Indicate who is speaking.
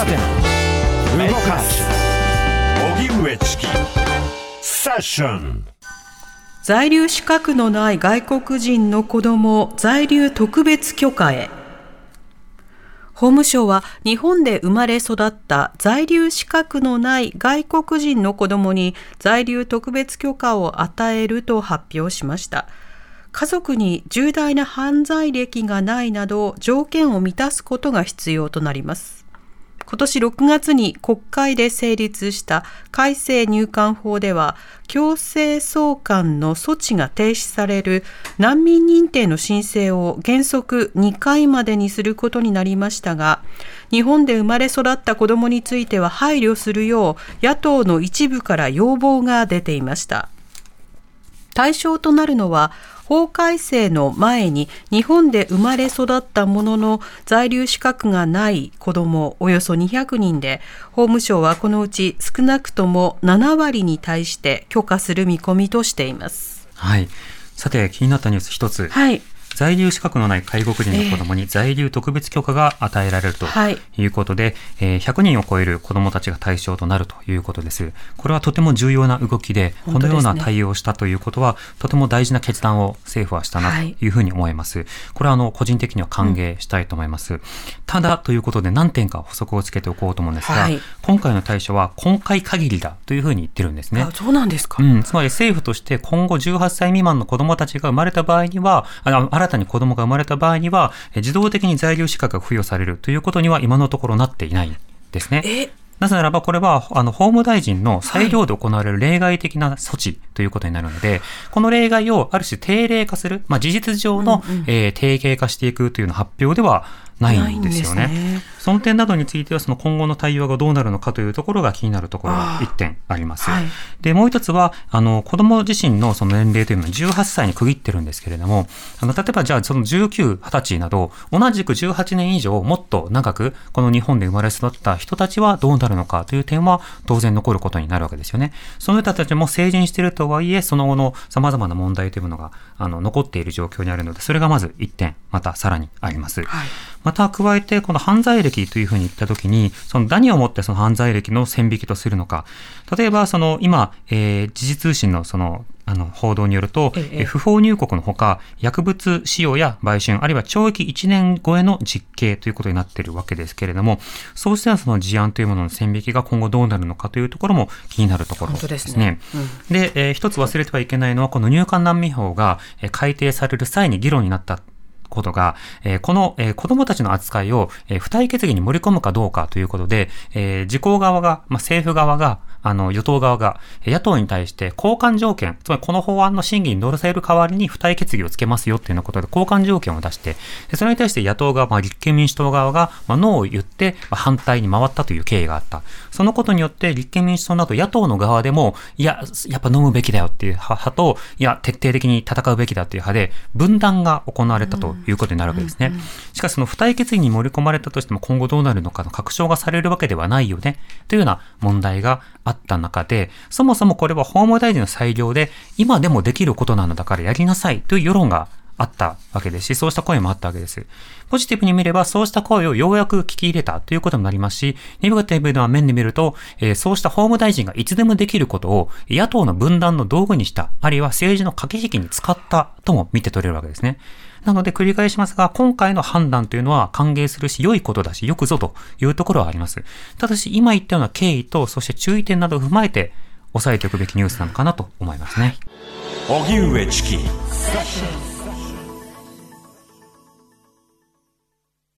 Speaker 1: 動かす荻上チキセッション
Speaker 2: 在留資格のない外国人の子供在留特別許可へ。法務省は日本で生まれ育った在留資格のない外国人の子供に在留特別許可を与えると発表しました。家族に重大な犯罪歴がないなど条件を満たすことが必要となります。今年6月に国会で成立した改正入管法では強制送還の措置が停止される難民認定の申請を原則2回までにすることになりましたが日本で生まれ育った子どもについては配慮するよう野党の一部から要望が出ていました。対象となるのは法改正の前に日本で生まれ育ったものの在留資格がない子どもおよそ200人で法務省はこのうち少なくとも7割に対して許可する見込みとしています。
Speaker 3: はい。さて気になったニュース一つ。
Speaker 2: はい。
Speaker 3: 在留資格のない外国人の子供に在留特別許可が与えられるということで、えー、100人を超える子供たちが対象となるということです。これはとても重要な動きで、このような対応をしたということは、とても大事な決断を政府はしたなというふうに思います。これはあの個人的には歓迎したいと思います。うん、ただということで何点か補足をつけておこうと思うんですが、はい、今回の対象は今回限りだというふうに言ってるんですね。
Speaker 2: そうなんですか、
Speaker 3: うん、つまり政府として今後18歳未満の子供たちが生まれた場合には、あ新たに子供が生まれた場合には、自動的に在留資格が付与されるということには今のところなっていないんですね。なぜならば、これは、あの、法務大臣の裁量で行われる例外的な措置ということになるので、はい、この例外をある種定例化する、まあ、事実上の、うんうん、えー、定型化していくというの発表ではないんですよね。ねその点などについては、その今後の対応がどうなるのかというところが気になるところが1点あります。はい、で、もう一つは、あの、子供自身のその年齢というのは18歳に区切ってるんですけれども、あの、例えばじゃあその19、20歳など、同じく18年以上もっと長く、この日本で生まれ育った人たちはどうなるのかという点は当然残ることになるわけですよね。その人たちも成人しているとはいえ、その後の様々な問題というものが、あの、残っている状況にあるので、それがまず1点、またさらにあります。はいまた加えて、この犯罪歴というふうに言ったときに、その何をもってその犯罪歴の線引きとするのか。例えば、その今、えー、時事通信のそのあの報道によると、ええ、不法入国のほか、薬物使用や売春、あるいは懲役1年超えの実刑ということになっているわけですけれども、そうしたその事案というものの線引きが今後どうなるのかというところも気になるところですね。で、ねうん、えー、一つ忘れてはいけないのは、この入管難民法が改定される際に議論になったことが、え、この、え、子供たちの扱いを、えー、付帯決議に盛り込むかどうかということで、え、自公側が、まあ、政府側が、あの、与党側が、野党に対して交換条件、つまりこの法案の審議に乗せる代わりに付帯決議をつけますよっていうようなことで交換条件を出して、それに対して野党側、まあ、立憲民主党側が、まあ、ノーを言って、まあ、反対に回ったという経緯があった。そのことによって立憲民主党など野党の側でも、いや、やっぱ飲むべきだよっていう派と、いや、徹底的に戦うべきだっていう派で、分断が行われたということになるわけですね。しかしその付帯決議に盛り込まれたとしても今後どうなるのかの確証がされるわけではないよね、というような問題があった中で、そもそもこれは法務大臣の裁量で、今でもできることなのだからやりなさいという世論があったわけですし、そうした声もあったわけです。ポジティブに見れば、そうした声をようやく聞き入れたということになりますし、ネガティブな面で見ると、えー、そうした法務大臣がいつでもできることを野党の分断の道具にした、あるいは政治の駆け引きに使ったとも見て取れるわけですね。なので繰り返しますが、今回の判断というのは歓迎するし、良いことだし、よくぞというところはあります。ただし、今言ったような経緯と、そして注意点などを踏まえて、押さえておくべきニュースなのかなと思いますね。荻上チキ